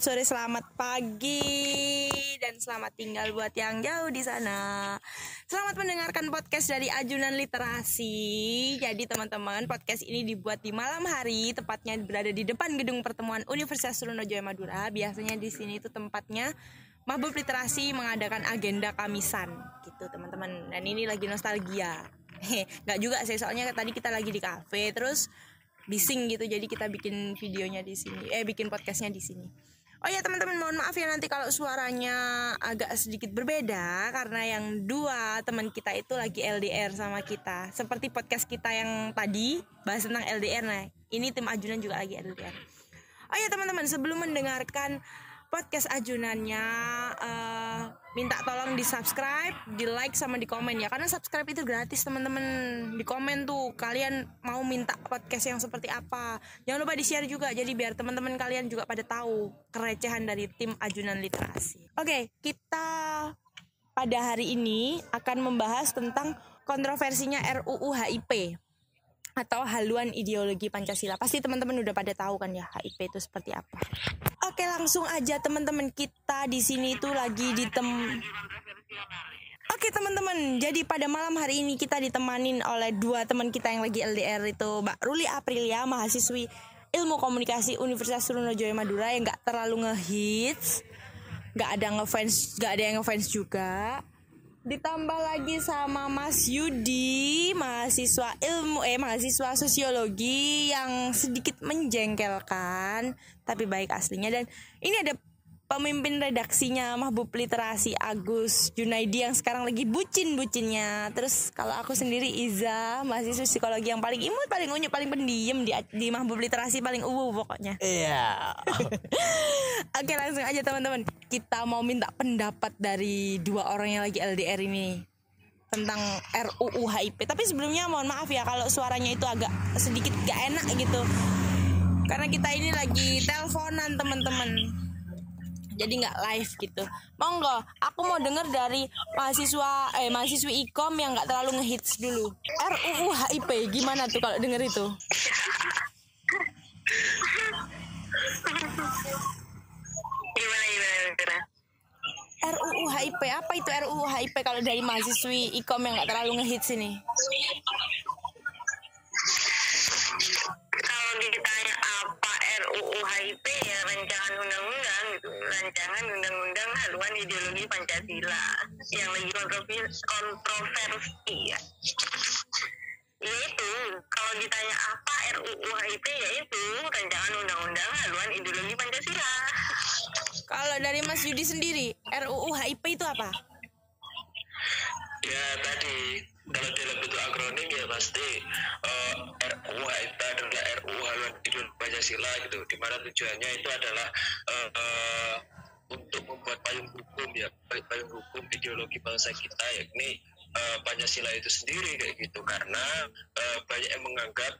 selamat sore, selamat pagi, dan selamat tinggal buat yang jauh di sana. Selamat mendengarkan podcast dari Ajunan Literasi. Jadi teman-teman, podcast ini dibuat di malam hari, tepatnya berada di depan gedung pertemuan Universitas Trunojoyo Madura. Biasanya di sini itu tempatnya Mabuk Literasi mengadakan agenda Kamisan, gitu teman-teman. Dan ini lagi nostalgia. Nggak juga sih, soalnya tadi kita lagi di kafe, terus bising gitu jadi kita bikin videonya di sini eh bikin podcastnya di sini oh ya teman-teman mohon maaf ya nanti kalau suaranya agak sedikit berbeda karena yang dua teman kita itu lagi LDR sama kita. Seperti podcast kita yang tadi bahas tentang LDR nah ini tim ajunan juga lagi LDR oh ya teman-teman sebelum mendengarkan podcast ajunannya uh, minta tolong di subscribe di like sama di komen ya. Karena subscribe itu gratis teman-teman. Di komen tuh kalian mau minta podcast yang seperti apa. Jangan lupa di share juga jadi biar teman-teman kalian juga pada tahu kerecehan dari tim ajunan literasi. Oke okay, kita pada hari ini akan membahas tentang kontroversinya RUU HIP atau haluan ideologi Pancasila. Pasti teman-teman udah pada tahu kan ya HIP itu seperti apa. Oke, langsung aja teman-teman kita di sini tuh lagi ditem Oke teman-teman, jadi pada malam hari ini kita ditemanin oleh dua teman kita yang lagi LDR itu Mbak Ruli Aprilia, mahasiswi Ilmu Komunikasi Universitas Trunojoyo Madura yang gak terlalu ngehits, gak ada ngefans, gak ada yang ngefans juga ditambah lagi sama Mas Yudi mahasiswa ilmu eh mahasiswa sosiologi yang sedikit menjengkelkan tapi baik aslinya. Dan ini ada pemimpin redaksinya Mahbub Literasi Agus Junaidi yang sekarang lagi bucin-bucinnya. Terus kalau aku sendiri Iza, mahasiswa psikologi yang paling imut, paling unyu, paling pendiam di di Mahbub Literasi paling uwu pokoknya. Iya. Oke, langsung aja teman-teman. Kita mau minta pendapat dari dua orang yang lagi LDR ini tentang RUU HIP. Tapi sebelumnya mohon maaf ya kalau suaranya itu agak sedikit gak enak gitu. Karena kita ini lagi teleponan teman-teman jadi nggak live gitu. Monggo aku mau denger dari mahasiswa eh mahasiswi ikom yang nggak terlalu ngehits dulu. RUU HIP gimana tuh kalau denger itu? RUU HIP apa itu RUU HIP kalau dari mahasiswi ikom yang nggak terlalu ngehits ini kalau ditanya apa RUU HIP ya rancangan undang-undang gitu. Rancangan undang-undang haluan ideologi Pancasila yang lagi kontroversi ya. Yaitu kalau ditanya apa RUU HIP yaitu rancangan undang-undang haluan ideologi Pancasila. Kalau dari Mas Yudi sendiri RUU HIP itu apa? Ya tadi kalau dalam bentuk akronim ya pasti uh, RUU HIP adalah RUU haluan ideologi Pancasila gitu. Di mana tujuannya itu adalah uh, uh, untuk membuat payung hukum ya payung hukum ideologi bangsa kita yakni uh, Pancasila itu sendiri kayak gitu. Karena uh, banyak yang menganggap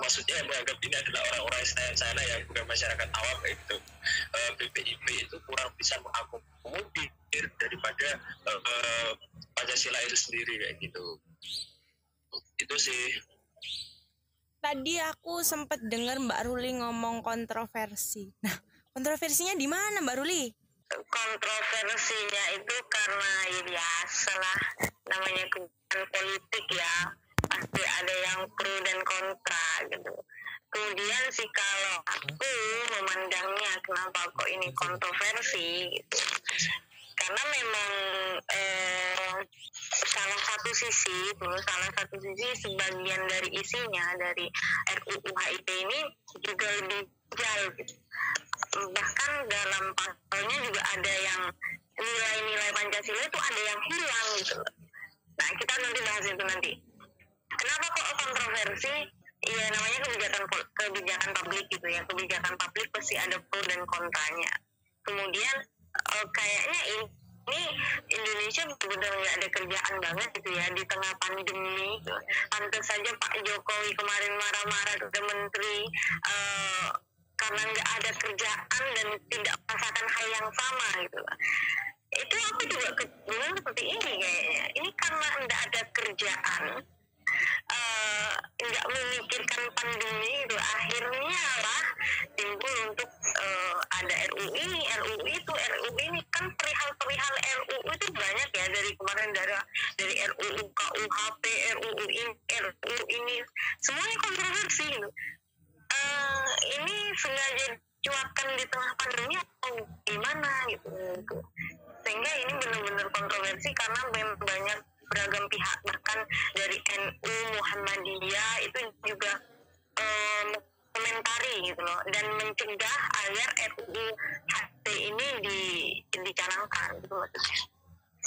maksudnya yang menganggap ini adalah orang-orang sana yang bukan masyarakat awam itu uh, BPIP itu kurang bisa mengakomodir daripada uh, Pancasila itu sendiri kayak gitu. Itu sih. Tadi aku sempat dengar Mbak Ruli ngomong kontroversi. Nah kontroversinya di mana Mbak Ruli? Kontroversinya itu karena ya biasa lah namanya kebijakan politik ya pasti ada yang pro dan kontra gitu. Kemudian sih kalau aku memandangnya kenapa kok ini kontroversi gitu. Karena memang eh, salah satu sisi tuh salah satu sisi sebagian dari isinya dari RUU HIP ini juga lebih jauh gitu. bahkan dalam pasalnya juga ada yang nilai-nilai Pancasila itu ada yang hilang gitu. Nah kita nanti bahas itu nanti kenapa kok kontroversi ya namanya kebijakan kebijakan publik gitu ya kebijakan publik pasti ada pro dan kontranya kemudian uh, kayaknya ini Indonesia benar-benar nggak ada kerjaan banget gitu ya di tengah pandemi gitu. Pantas saja Pak Jokowi kemarin marah-marah ke menteri uh, karena nggak ada kerjaan dan tidak merasakan hal yang sama gitu Itu aku juga kebingungan seperti ini kayaknya. Ini karena nggak ada kerjaan uh, nggak memikirkan pandemi itu akhirnya lah timbul untuk uh, ada RUU ini RUU itu RUU ini kan perihal-perihal RUU itu banyak ya dari kemarin dari dari RUU KUHP RUU ini RUU ini semuanya kontroversi gitu. Uh, ini sengaja cuakan di tengah pandemi atau gimana gitu, gitu. sehingga ini benar-benar kontroversi karena banyak beragam pihak. Bahkan dari NU Muhammadiyah itu juga um, komentari gitu loh. Dan mencegah agar RUU HT ini di, dicanangkan gitu maksudnya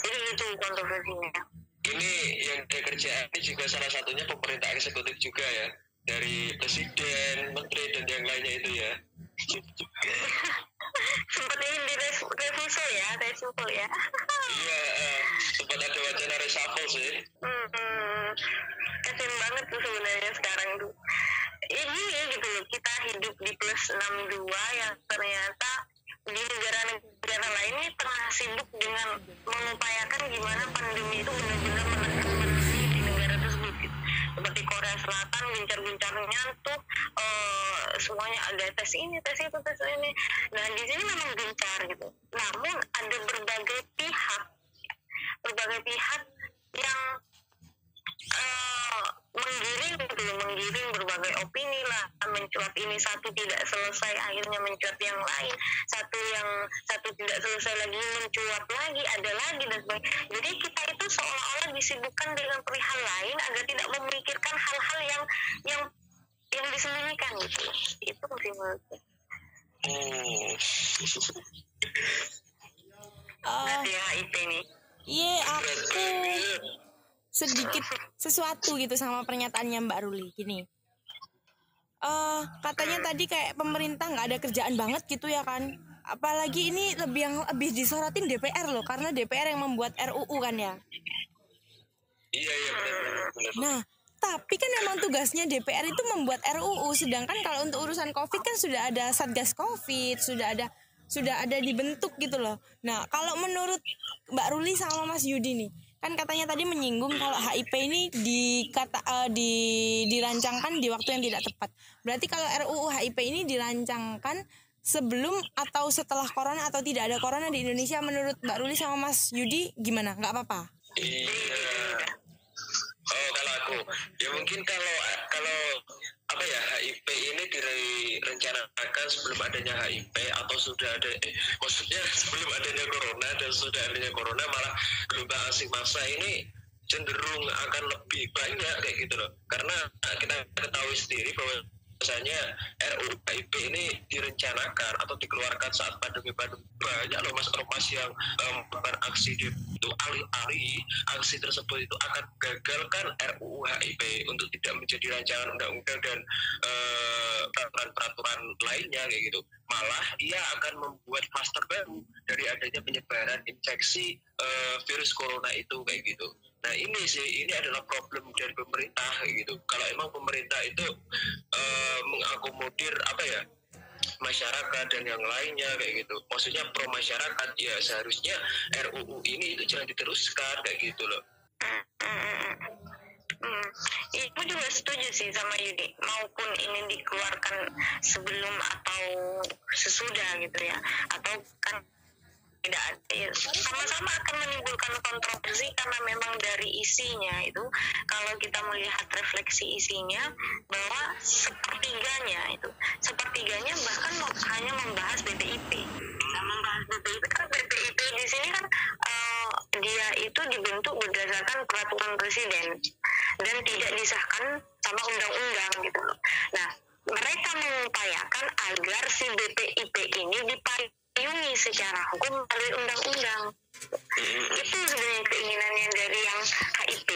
jadi itu kontroversinya. Ini yang kerjaan ini juga salah satunya pemerintah eksekutif juga ya dari presiden, menteri dan yang lainnya itu ya. sempat ini di refuso ya, refuso ya. iya, uh, sempat ada wacana reshuffle sih. Hmm, hmm. kasian banget tuh sebenarnya sekarang tuh. Ini gitu loh, kita hidup di plus 62 yang ternyata di negara-negara lain ini tengah sibuk dengan mengupayakan gimana pandemi itu benar-benar menekan Selatan gencar-gencarnya tuh uh, semuanya ada tes ini tes itu tes ini. Nah di sini memang gencar gitu. Namun ada berbagai pihak berbagai pihak yang uh, menggiring gitu menggiring berbagai opini lah. Mencuat ini satu tidak selesai akhirnya mencuat yang lain. Satu yang satu tidak selesai lagi mencuat lagi ada lagi dan sebagainya. Jadi kita itu seolah-olah disibukkan dengan perihal lain agar tidak memikirkan hal-hal yang yang yang disembunyikan gitu. Itu sih menurutku hmm. uh, ya itu nih. Iya aku sedikit sesuatu gitu sama pernyataannya Mbak Ruli. Gini. Uh, katanya tadi kayak pemerintah nggak ada kerjaan banget gitu ya kan. Apalagi ini lebih yang lebih disorotin DPR loh karena DPR yang membuat RUU kan ya. Iya iya benar nah tapi kan memang tugasnya DPR itu membuat RUU sedangkan kalau untuk urusan COVID kan sudah ada satgas COVID sudah ada sudah ada dibentuk gitu loh. Nah kalau menurut Mbak Ruli sama Mas Yudi nih kan katanya tadi menyinggung kalau HIP ini dikata uh, di dirancangkan di waktu yang tidak tepat. Berarti kalau RUU HIP ini dirancangkan sebelum atau setelah corona atau tidak ada corona di Indonesia menurut Mbak Ruli sama Mas Yudi gimana? Nggak apa-apa? Iya. Oh kalau aku. Ya mungkin kalau kalau apa ya HIP ini direncanakan sebelum adanya HIP atau sudah ada eh, maksudnya sebelum adanya corona dan sudah adanya corona malah gelombang asing masa ini cenderung akan lebih banyak kayak gitu loh. Karena kita ketahui sendiri bahwa misalnya RUU HIP ini direncanakan atau dikeluarkan saat pandemi pandemi banyak loh mas ormas yang um, aksi di itu. Alih-alih aksi tersebut itu akan gagalkan RUU HIP untuk tidak menjadi rancangan undang-undang dan peraturan-peraturan uh, lainnya kayak gitu. Malah ia akan membuat master baru dari adanya penyebaran infeksi uh, virus corona itu kayak gitu Nah ini sih ini adalah problem dari pemerintah gitu. Kalau emang pemerintah itu uh, mengakomodir apa ya masyarakat dan yang lainnya kayak gitu. Maksudnya pro masyarakat ya seharusnya RUU ini itu jangan diteruskan kayak gitu loh. Hmm, itu juga setuju sih sama Yudi. Maupun ini dikeluarkan sebelum atau sesudah gitu ya, atau kan tidak adil. Sama-sama akan menimbulkan kontroversi karena memang dari isinya itu kalau kita melihat refleksi isinya bahwa sepertiganya itu sepertiganya bahkan hanya membahas BPIP nah, membahas BPIP kan BPIP di sini kan uh, dia itu dibentuk berdasarkan peraturan presiden dan tidak disahkan sama undang-undang gitu loh. Nah mereka mengupayakan agar si BPIP ini dipakai dilindungi secara hukum melalui undang-undang. Itu sebenarnya keinginannya dari yang HIP.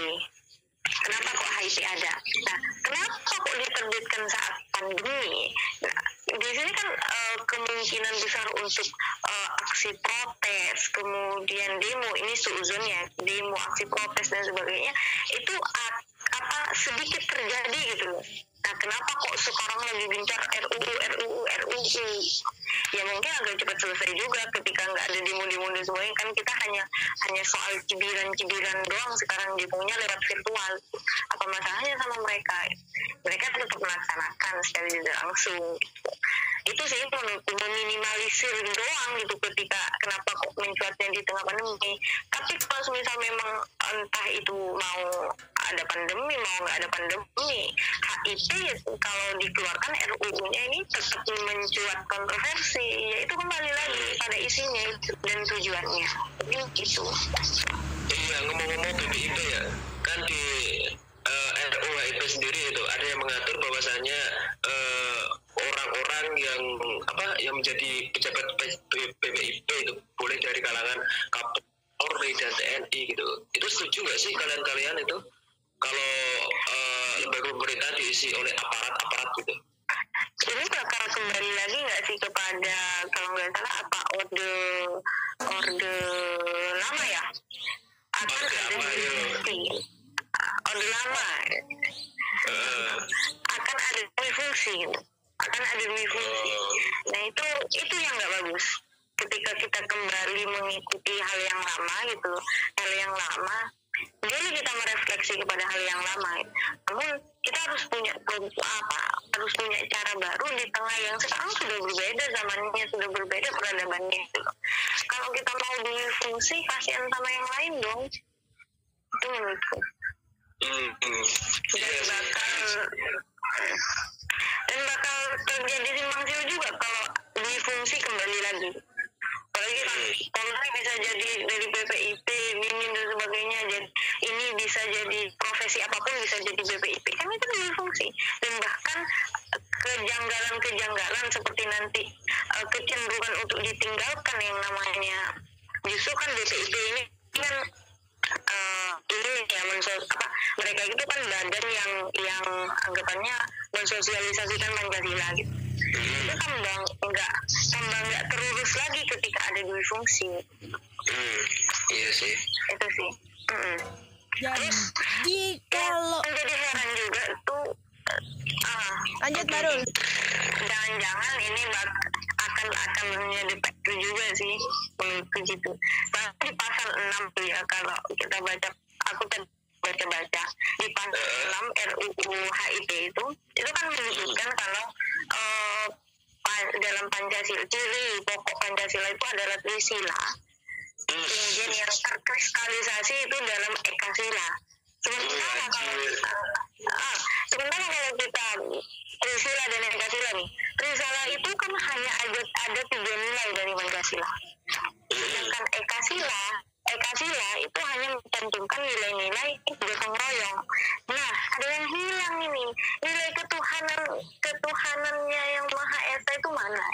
Kenapa kok HIP ada? Nah, kenapa kok diterbitkan saat pandemi? Nah, di sini kan uh, kemungkinan besar untuk uh, aksi protes, kemudian demo, ini ya, demo, aksi protes dan sebagainya, itu apa sedikit terjadi gitu loh Nah, kenapa kok sekarang lagi gencar RUU, RUU, RUU? Ya mungkin agak cepat selesai juga ketika nggak ada demo-demo semuanya kan kita hanya hanya soal cibiran-cibiran doang sekarang demonya lewat virtual. Apa masalahnya sama mereka? Mereka tetap melaksanakan secara tidak langsung. Itu sih meminimalisir doang gitu ketika kenapa kok mencuatnya di tengah pandemi. Tapi kalau misal memang entah itu mau ada pandemi mau nggak ada pandemi. HIP kalau dikeluarkan RUU-nya ini tetap mencuat kontroversi. Yaitu kembali lagi pada isinya dan tujuannya. Jadi gitu. Iya ngomong-ngomong BPIP ya kan di uh, eh, RUU HIP sendiri itu ada yang mengatur bahwasanya uh, orang-orang yang apa yang menjadi pejabat BPIP itu boleh dari kalangan Kapolri dan TNI gitu. Itu setuju nggak sih kalian-kalian itu kalau uh, lembaga pemerintah diisi oleh aparat-aparat gitu. Ini bakal kembali lagi nggak sih kepada kalau nggak salah apa orde orde lama ya? Akan orde ada fungsi orde lama. Uh. akan ada fungsi akan ada fungsi uh. nah itu itu yang nggak bagus. Ketika kita kembali mengikuti hal yang lama gitu hal yang lama jadi kita merefleksi kepada hal yang lama namun kita harus punya apa? Harus punya cara baru di tengah yang sekarang sudah berbeda zamannya sudah berbeda peradabannya gitu kalau kita mau fungsi kasihan sama yang lain dong. Itu menurutku. Hmm, hmm. dan bakal dan bakal terjadi simpang siur juga kalau fungsi kembali lagi apalagi kan bisa jadi dari BPIP minim dan sebagainya. Jadi ini bisa jadi profesi apa pun bisa jadi BPIP kan itu fungsi. Dan bahkan kejanggalan-kejanggalan seperti nanti uh, kecenderungan untuk ditinggalkan yang namanya justru kan BPIP ini kan uh, ini ya mensos apa mereka itu kan badan yang yang anggapannya mensosialisasikan Pancasila gitu. Itu kan bang enggak tambah enggak terurus lagi ketika ada dua fungsi. Hmm, iya sih. Itu sih. Mm jadi kalau menjadi heran juga tuh uh, lanjut okay. baru jangan-jangan ini bak akan akan menjadi juga sih menurutku gitu. Tapi di pasal 6 tuh ya kalau kita baca aku kan baca-baca di pasal 6 RUU HIP itu itu kan menyebutkan kalau uh, dalam Pancasila ciri pokok Pancasila itu adalah Trisila. Kemudian yang terkristalisasi itu dalam Ekasila sementara kalau ah, sementara kalau kita Trisila dan Ekasila nih Trisila itu kan hanya ada ada tiga nilai dari Pancasila sedangkan Ekasila Ekasila itu hanya mencantumkan nilai-nilai gotong royong. Nah, ada yang hilang ini. Nilai ketuhanan ketuhanannya yang Maha Esa itu mana?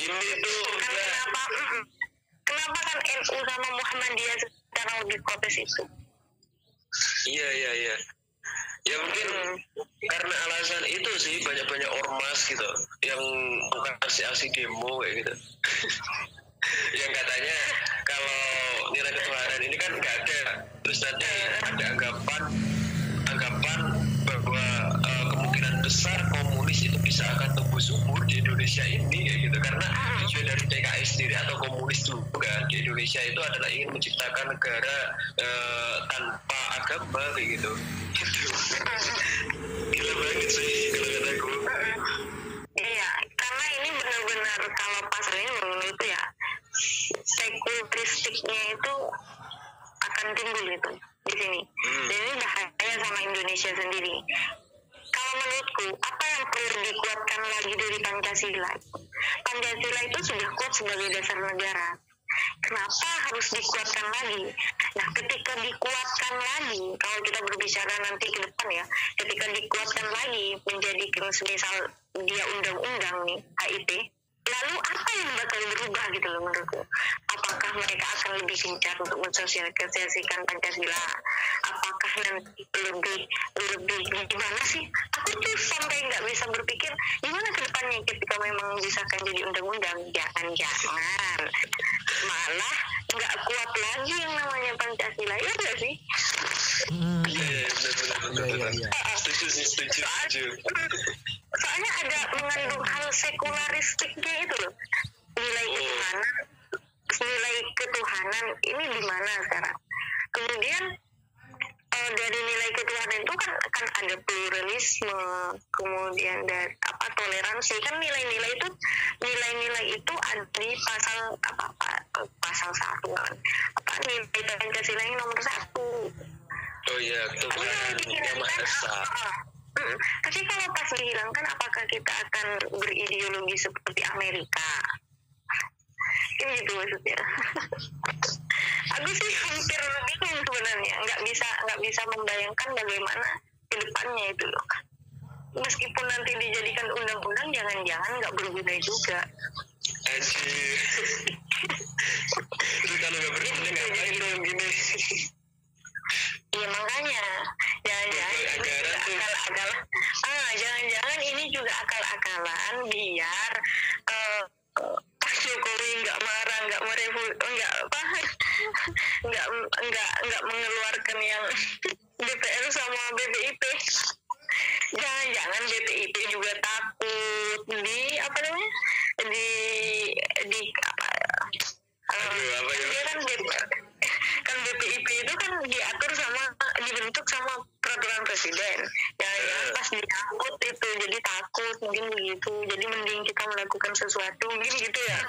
Ini tuh kenapa? Kenapa kan NU sama Muhammadiyah sekarang lebih lagi dari Pancasila? Pancasila itu sudah kuat sebagai dasar negara. Kenapa harus dikuatkan lagi? Nah, ketika dikuatkan lagi, kalau kita berbicara nanti ke depan ya, ketika dikuatkan lagi menjadi misal dia undang-undang nih, HIP, lalu apa yang bakal berubah gitu loh menurutku? Apakah mereka akan lebih gencar untuk mensosialisasikan Pancasila? Apakah nanti lebih lebih gimana sih? Aku tuh sampai nggak bisa berpikir gimana ke depannya ketika memang disahkan jadi undang-undang? Jangan-jangan. Malah nggak kuat lagi yang namanya pancasila ya nggak sih Hmm, Iya, benar benar benar. Iya, iya, benar. iya. Setuju sih, setuju, setuju. soalnya ada mengandung hal sekularistiknya itu loh nilai ketuhanan nilai ketuhanan ini di mana sekarang kemudian eh, dari nilai ketuhanan itu kan kan ada pluralisme kemudian dari apa toleransi. Kan nilai-nilai itu nilai-nilai itu ada di pasal apa, apa pasal satu. Kan apa nilai pancasila yang nomor satu. Oh iya, Tuhan yang Maha Esa. apa? Mm, tapi kalau pas dihilangkan apakah kita akan berideologi seperti Amerika? Kan gitu maksudnya aku sih hampir bingung sebenarnya. Nggak bisa nggak bisa membayangkan bagaimana ke depannya itu loh meskipun nanti dijadikan undang-undang jangan-jangan nggak berguna juga. Anjir. Terus kalau nggak berguna ngapain dong gini? Iya makanya. Jangan-jangan ini juga akal-akalan. Ah jangan-jangan ini juga akal-akalan biar eh, Jokowi nggak marah nggak merevu nggak apa nggak nggak nggak mengeluarkan yang DPR sama BPIP jangan-jangan BPIP juga takut. Di apa namanya? Di di apa Aduh, apa ya? dia kan DPR kan BPIP itu kan diatur sama dibentuk sama peraturan presiden. Ya ya Eh. pas ditakut itu jadi takut mungkin begitu. Jadi mending kita melakukan sesuatu mungkin gitu ya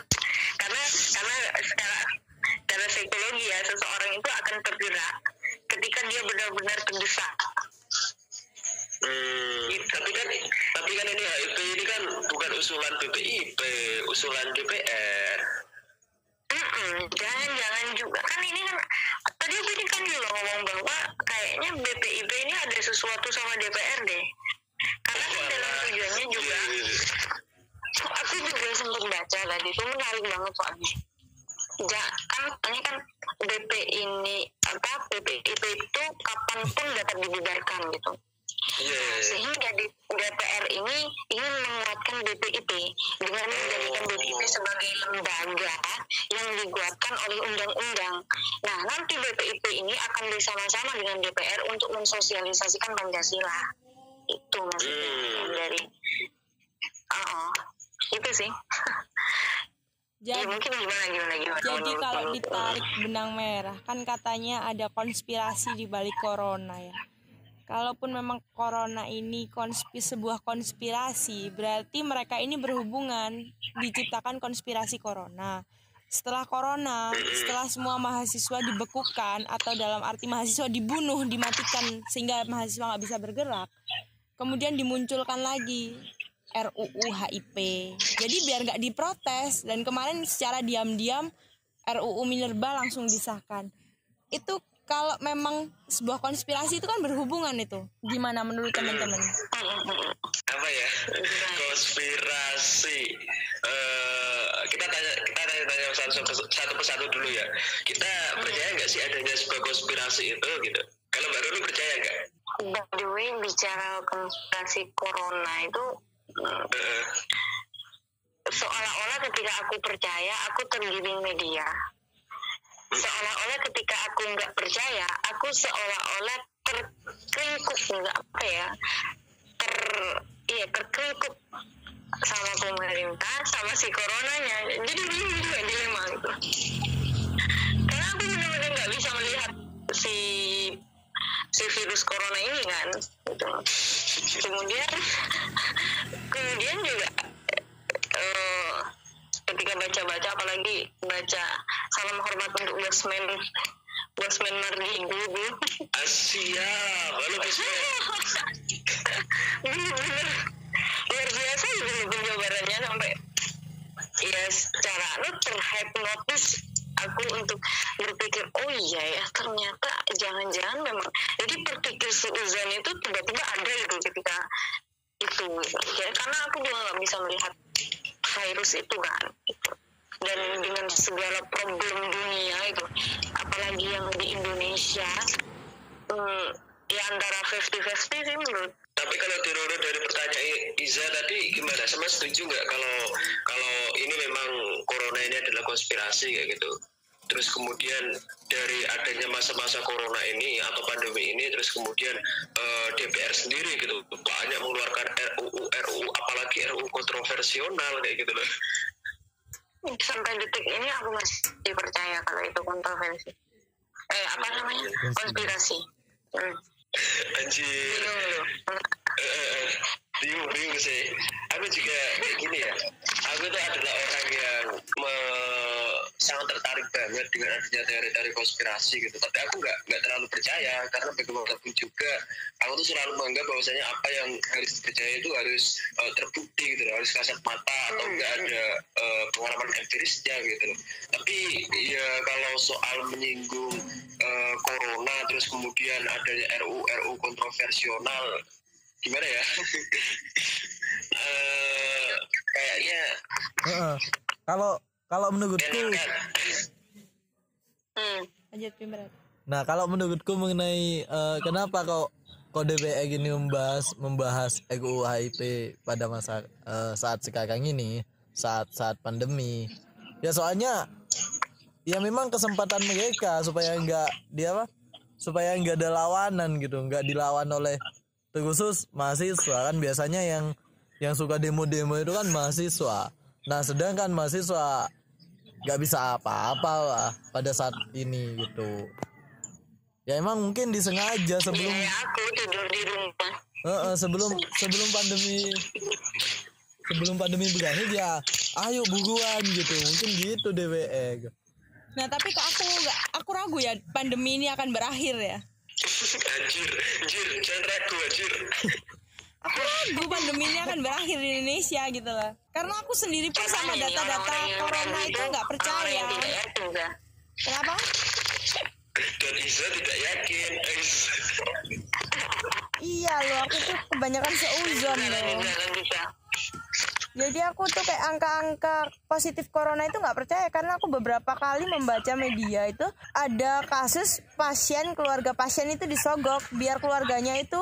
banget soalnya ja, kan katanya kan BP ini apa BPIP itu kapan pun dapat dibubarkan gitu Iya, iya, iya. sehingga di DPR ini ingin menguatkan BPIP dengan menjadikan BPIP sebagai lembaga yang dikuatkan oleh undang-undang. Nah, nanti BPIP ini akan bersama-sama dengan DPR untuk mensosialisasikan Pancasila. Itu maksudnya Hmm. dari Oh, itu sih. ya Jadi mungkin gimana gimana gimana. Jadi kalau ditarik benang merah kan katanya ada konspirasi di balik corona ya. Kalaupun memang corona ini konspi sebuah konspirasi, berarti mereka ini berhubungan diciptakan konspirasi corona. Setelah corona, setelah semua mahasiswa dibekukan atau dalam arti mahasiswa dibunuh, dimatikan sehingga mahasiswa nggak bisa bergerak, kemudian dimunculkan lagi RUU HIP. Jadi biar nggak diprotes dan kemarin secara diam-diam RUU Minerba langsung disahkan. Itu kalau memang sebuah konspirasi itu kan berhubungan itu. Gimana menurut teman-teman? apa ya konspirasi Eh, kita tanya kita tanya, tanya satu, satu, satu persatu dulu ya kita percaya nggak sih adanya sebuah konspirasi itu gitu kalau mbak Ruru percaya nggak By the way, bicara konspirasi corona itu seolah-olah ketika aku percaya aku tergiring media. Seolah-olah ketika aku nggak percaya aku seolah-olah terkringkuk nggak apa ya ter iya terkringkuk sama pemerintah sama si coronanya. Jadi bingung juga dilema gitu. Karena aku benar-benar nggak bisa melihat si si virus corona ini kan gitu. kemudian kemudian juga eh, ketika baca-baca apalagi baca salam hormat untuk bosman bosman Mardigu dulu Asia lalu bisa bener-bener luar biasa gitu loh penjabarannya sampai ya secara anu terhipnotis aku untuk berpikir oh iya ya ternyata jangan-jangan memang jadi berpikir seuzan itu tiba-tiba ada gitu ketika itu ya karena aku juga nggak bisa melihat virus itu kan gitu. dan dengan segala problem dunia itu apalagi yang di Indonesia hmm, ya antara 50-50 sih menurut tapi kalau dirunut dari pertanyaan Iza tadi gimana sama setuju nggak kalau kalau ini memang corona ini adalah konspirasi kayak gitu terus kemudian dari adanya masa-masa corona ini atau pandemi ini terus kemudian eh, DPR sendiri gitu banyak mengeluarkan RUU RUU apalagi RUU kontroversial kayak gitu loh. Sampai detik ini aku masih percaya kalau itu kontroversi. Eh apa namanya? Konspirasi. Hmm. Anjir. Bingung bingung sih. Aku juga kayak gini ya. Aku tuh adalah orang yang me- sangat tertarik banget dengan adanya teori-teori konspirasi gitu. Tapi aku nggak nggak terlalu percaya karena bagaimanapun juga aku tuh selalu menganggap bahwasanya apa yang harus dipercaya itu harus eh, terbukti gitu loh. Harus kasat mata atau nggak ada eh, pengalaman empirisnya gitu loh. Tapi ya kalau soal menyinggung eh, corona terus kemudian adanya RU RU kontroversial gimana ya Eh, kayaknya Heeh. Kalau kalau menurutku hmm. lanjut Pimret Nah, kalau menurutku mengenai eh, kenapa kok kok DPR ini membahas membahas RUU HIP pada masa eh, saat sekarang ini, saat saat pandemi. Ya soalnya ya memang kesempatan mereka supaya enggak dia apa? Supaya enggak ada lawanan gitu, enggak dilawan oleh terkhusus mahasiswa. Kan biasanya yang yang suka demo-demo itu kan mahasiswa. Nah, sedangkan mahasiswa nggak bisa apa-apa lah pada saat ini gitu. Ya emang mungkin disengaja sebelum ya aku tidur di rumah. Eh, eh, sebelum sebelum pandemi sebelum pandemi berakhir ya ayo buruan gitu. Mungkin gitu DWE nah tapi kok aku nggak aku ragu ya pandemi ini akan berakhir ya? Anjir anjir jangan ragu anjir. Aku ragu pandemi ini akan berakhir di Indonesia gitu lah karena aku sendiri pun sama data-data corona itu nggak percaya. kenapa? Dan Isa tidak yakin iya loh aku tuh kebanyakan seuzon loh jadi aku tuh kayak angka-angka positif corona itu nggak percaya karena aku beberapa kali membaca media itu ada kasus pasien keluarga pasien itu disogok biar keluarganya itu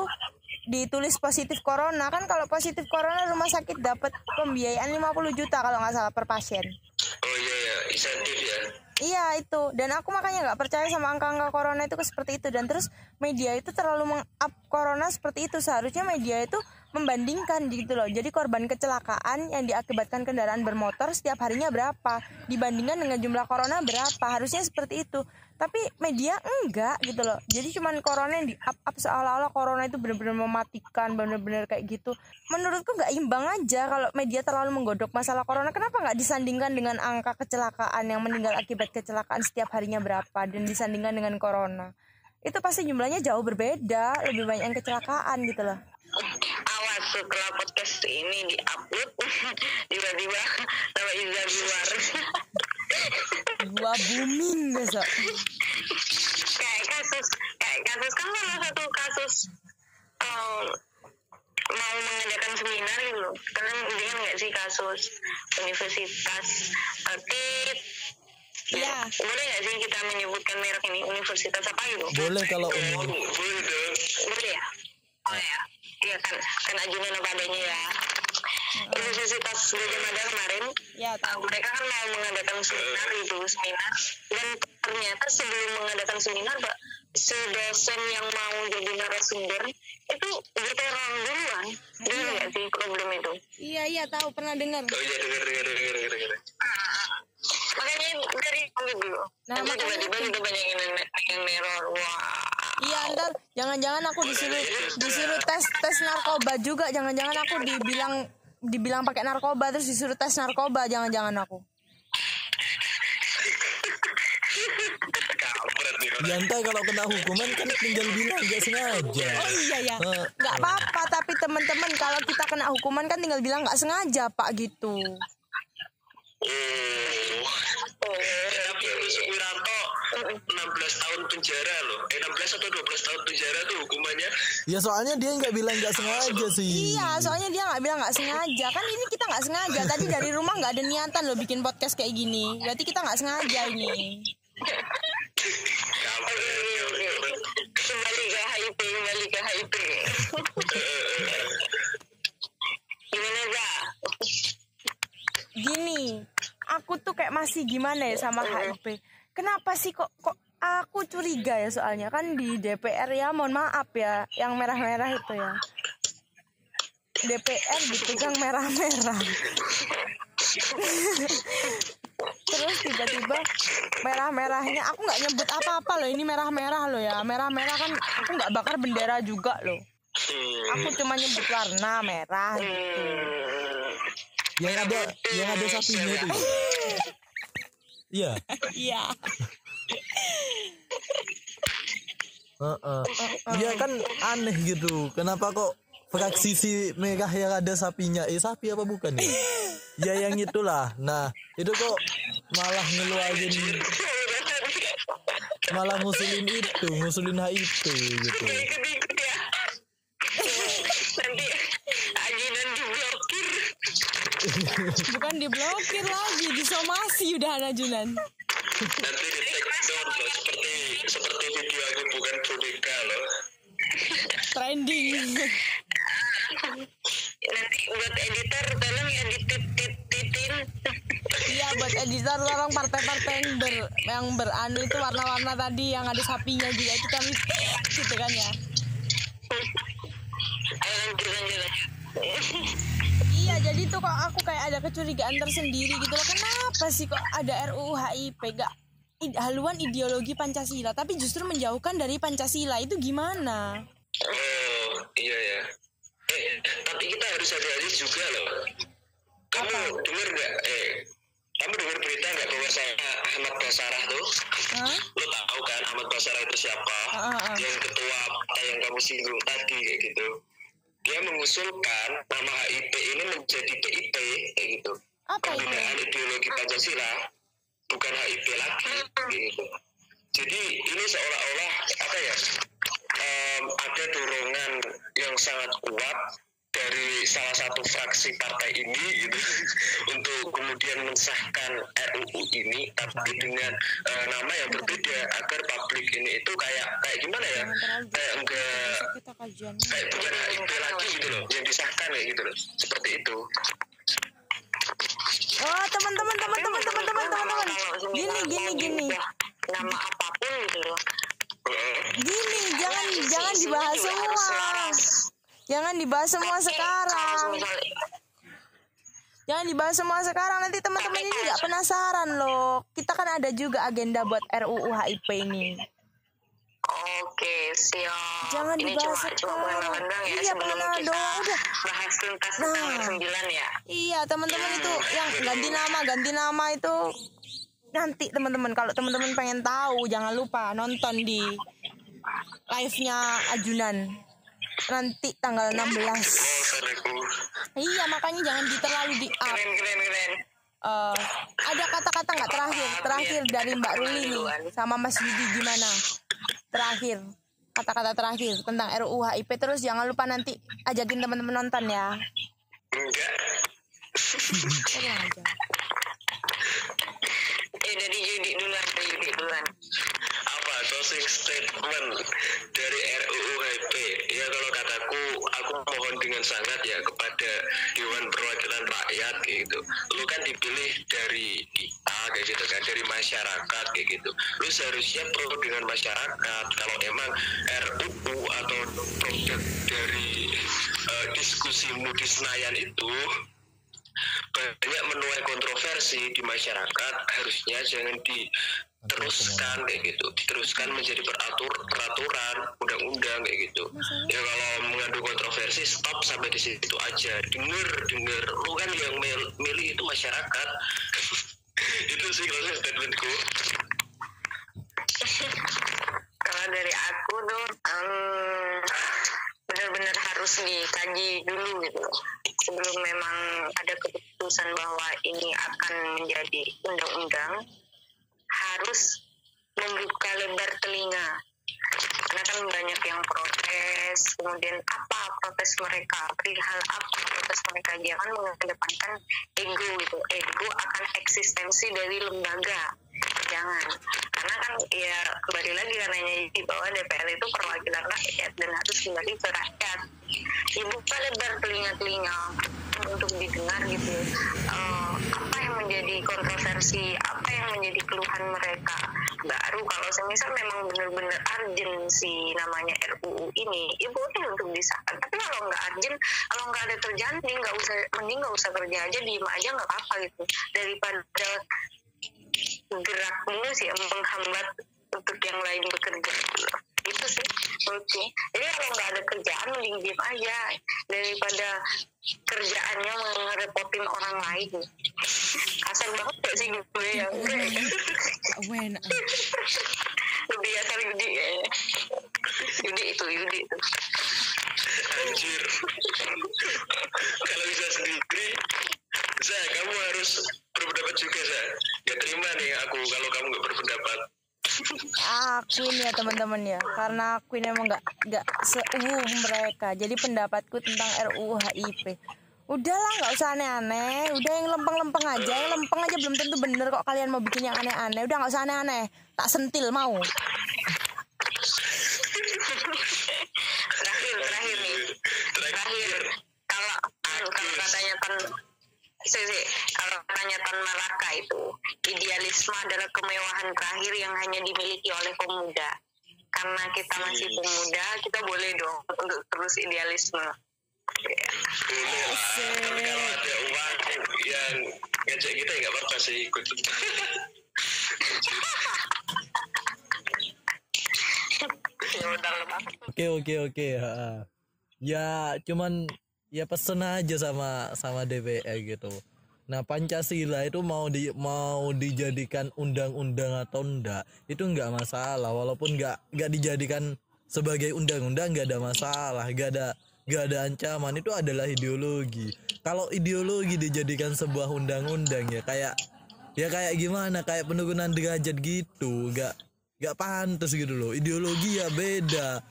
ditulis positif corona. Kan kalau positif corona rumah sakit dapat pembiayaan 50 juta kalau nggak salah per pasien. Oh iya ya insentif ya? Iya itu. Dan aku makanya nggak percaya sama angka-angka corona itu seperti itu. Dan terus media itu terlalu meng-up corona seperti itu. Seharusnya media itu membandingkan gitu loh. Jadi korban kecelakaan yang diakibatkan kendaraan bermotor setiap harinya berapa? Dibandingkan dengan jumlah corona berapa? Harusnya seperti itu. Tapi media enggak gitu loh. Jadi cuman corona yang di up up seolah-olah corona itu benar-benar mematikan benar-benar kayak gitu. Menurutku nggak imbang aja kalau media terlalu menggodok masalah corona. Kenapa nggak disandingkan dengan angka kecelakaan yang meninggal akibat kecelakaan setiap harinya berapa dan disandingkan dengan corona? Itu pasti jumlahnya jauh berbeda. Lebih banyak yang kecelakaan gitu loh awas setelah podcast ini diupload tiba-tiba sama Iza keluar gua booming besok. Kayak kasus kayak kasus kan salah satu kasus um, mau mengadakan seminar gitu. Kalian lihat nggak sih kasus universitas Aktif Iya. boleh nggak sih kita menyebutkan merek ini? Universitas apa gitu? Boleh kalau umum. boleh boleh ya ya iya kan kan ajunan apa adanya ya. Universitas Gajah Mada kemarin ya tahu. mereka kan mau mengadakan seminar itu seminar. Dan ternyata sebelum mengadakan seminar pak si dosen yang mau jadi narasumber itu berterang duluan. Dia nggak sih problem itu? Iya iya tahu pernah dengar. Oh iya dengar dengar dengar dengar dengar makanya dari dulu. Nah, tiba-tiba itu. kita banyak yang, yang neror. Wah Iya ntar jangan-jangan aku disuruh disuruh tes tes narkoba juga. Jangan-jangan aku dibilang dibilang pakai narkoba terus disuruh tes narkoba. Jangan-jangan aku. Kampret nih orang. Yantai Ya, kalau kena hukuman kan tinggal bilang nggak sengaja. Oh iya ya nggak apa-apa tapi teman-teman kalau kita kena hukuman kan tinggal bilang nggak sengaja pak gitu oh. Tapi untuk Wiranto 16 tahun penjara loh. Eh 16 atau 12 tahun penjara tuh hukumannya. Ya soalnya dia nggak bilang nggak sengaja sih. Iya soalnya dia nggak bilang nggak sengaja. Kan ini kita nggak sengaja. Tadi dari rumah nggak ada niatan loh bikin podcast kayak gini. Berarti kita nggak sengaja ini kampret kampret. kembali ke HIP kembali ke HIP gimana za gini aku tuh kayak masih gimana ya sama HIP kenapa sih kok kok aku curiga ya soalnya? Kan di DPR ya mohon maaf ya yang merah-merah itu ya. DPR dipegang merah-merah. Terus tiba-tiba merah-merahnya aku nggak nyebut apa-apa loh ini merah-merah loh ya. Merah-merah kan aku nggak bakar bendera juga loh. Aku cuma nyebut warna merah gitu. Yang ada yang ada sapinya itu iya iya Heeh. Iya kan aneh gitu. Kenapa kok fraksi si merah yang ada sapinya? Eh sapi apa bukan ya? ya yang itulah. Nah itu kok malah ngeluarin malah ngusulin itu, ngusulin HIP gitu. ikut-ikut ya nanti ajudan diblokir bukan diblokir lagi disomasi udah ada Junan. Nanti di take down loh seperti seperti video aku bukan boneka loh. Trending. Nanti buat editor tolong ya ditit-tit-titin iya buat editor tolong partai-partai yang ber yang beranu itu warna-warna tadi yang ada sapinya juga itu kami gitu kan ya. Ayo lanjut lanjut lanjut jadi tuh kok aku kayak ada kecurigaan tersendiri gitu loh. Kenapa sih kok ada RUU HIP gak haluan ideologi Pancasila tapi justru menjauhkan dari Pancasila. Itu gimana? Oh iya ya. Eh tapi kita harus hati-hati juga loh. Kamu dengar nggak? Eh kamu dengar berita nggak bahwa saya Ahmad Basarah tuh? Hah? lo tahu kan Ahmad Basarah itu siapa? Ah, ah. yang ketua partai yang kamu singgung tadi kayak gitu dia mengusulkan nama HIP ini menjadi PIP kayak gitu. Apa itu pembinaan ideologi Pancasila bukan HIP lagi gitu. Jadi ini seolah-olah apa ya em, ada dorongan yang sangat kuat dari salah satu fraksi partai ini gitu untuk kemudian mensahkan RUU ini tapi dengan eh, nama yang berbeda agar publik ini itu kayak kayak gimana ya? Kayak enggak kayak bukan HIP lagi gitu loh yang disahkan kayak gitu loh seperti itu. Oh teman-teman teman-teman teman-teman teman-teman gini gini gini. nama apa pun gitu loh. Gini jangan Isi- jangan dibahas semua. Jangan dibahas semua sekarang Jangan dibahas semua sekarang nanti teman-teman ini nggak penasaran loh. Kita kan ada juga agenda buat RUU HIP ini. Oke, siap. Jangan Ini dibahas cuma, cuma ya Iya, sebelum kita doang, udah. bahas tuntas Nah. tanggal 9 ya. Iya teman-teman itu yang ganti nama ganti nama itu nanti teman-teman kalau teman-teman pengen tahu jangan lupa nonton di live-nya Ajunan nanti tanggal 16. Oh, saudaraku. Iya makanya jangan di terlalu di up. Keren, keren, keren. Eh, ada kata-kata nggak terakhir terakhir dari Mbak Ruli nih sama Mas Yudi gimana terakhir kata-kata terakhir tentang RUU HIP terus jangan lupa nanti ajakin teman-teman nonton ya Enggak. Eh, dari Yudi duluan, dari Yudi duluan. apa closing statement dari RUU HIP ya kalau kataku aku mohon dengan sangat ya kepada Dewan Perwakilan Rakyat gitu. Lu kan dipilih dari kita kayak gitu kan dari masyarakat kayak gitu. Lu seharusnya pro dengan masyarakat. Kalau emang RUU atau produk dari eh, diskusimu di itu banyak menuai kontroversi di masyarakat harusnya jangan diteruskan kayak gitu. Diteruskan menjadi peratur peraturan undang-undang kayak gitu. Ya kalau mengandung kontroversi stop sampai di situ aja. Denger denger. Lu kan yang mil- milih itu masyarakat. Itu sih closing statementku. Kalau dari aku tuh benar-benar harus dikaji dulu gitu. Sebelum memang ada keputusan bahwa ini akan menjadi undang-undang, harus membuka lebar telinga. Karena kan banyak yang protes, kemudian apa protes mereka, perihal apa protes mereka, jangan mengedepankan ego gitu. Ego akan eksistensi dari lembaga jangan karena kan ya kembali lagi karenanya di bahwa DPR itu perwakilan rakyat dan harus kembali ke rakyat. Dibuka lebar telinga-telinga untuk didengar gitu. Eh, apa yang menjadi kontroversi apa yang menjadi keluhan mereka? Baru kalau semisal memang benar-benar urgent si namanya RUU ini ya boleh untuk disahkan. Tapi kalau nggak urgent kalau nggak ada kerjaan nggak usah mending nggak usah kerja aja diem aja nggak apa-apa gitu. Daripada gerakmu sih yang menghambat untuk yang lain bekerja. Gitu. itu sih menurutku jadi kalau nggak ada kerjaan mending diem aja. Daripada kerjaannya ngerepotin orang lain. Kasar banget gak sih gue ya Wen, lebih kasar Yudi kayaknya Yudi itu Yudi itu. Anjir. Kalau bisa sendiri saya kamu harus berpendapat juga saya gak terima nih aku kalau kamu gak berpendapat akuin ya teman-teman ya. Karena akuin emang nggak nggak seumum mereka. Jadi pendapatku tentang RUU HIP udahlah nggak usah aneh-aneh. Udah yang lempeng-lempeng aja yang lempeng aja. Belum tentu bener kok kalian mau bikin yang aneh-aneh. Udah nggak usah aneh-aneh. Tak sentil mau. Terakhir terakhir nih. Terakhir. Kalau kalau katanya tan sih sih kalau katanya tan Malaka itu idealisme adalah kemewahan terakhir yang hanya dimiliki oleh pemuda karena kita masih pemuda kita boleh dong untuk terus idealisme boleh lah kalau ada uang yang ngajak kita ya gak apa-apa sih ikut ya Oke oke oke. Ya cuman ya pesen aja sama sama DPR gitu. Nah Pancasila itu mau di mau dijadikan undang-undang atau enggak itu enggak masalah. Walaupun enggak enggak dijadikan sebagai undang-undang enggak ada masalah enggak ada enggak ada ancaman. Itu adalah ideologi. Kalau ideologi dijadikan sebuah undang-undang ya kayak ya kayak gimana? Kayak penurunan derajat gitu. Enggak nggak pantas gitu loh. Ideologi ya beda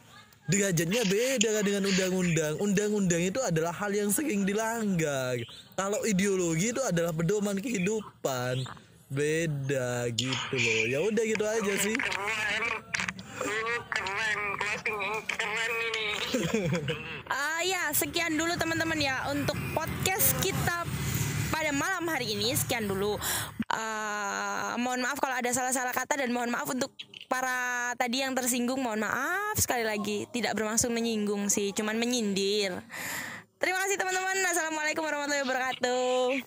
derajatnya beda kan dengan undang-undang. Undang-undang itu adalah hal yang sering dilanggar. Kalau ideologi itu adalah pedoman kehidupan. Beda gitu loh. Ya udah gitu aja sih. Keren keren ini. Ah ya, sekian dulu teman-teman ya untuk podcast kita pada malam hari ini. Sekian dulu. Ah, mohon maaf kalau ada salah-salah kata dan mohon maaf untuk para tadi yang tersinggung. Mohon maaf sekali lagi. Tidak bermaksud menyinggung sih, cuman menyindir. Terima kasih teman-teman. Assalamualaikum warahmatullahi wabarakatuh.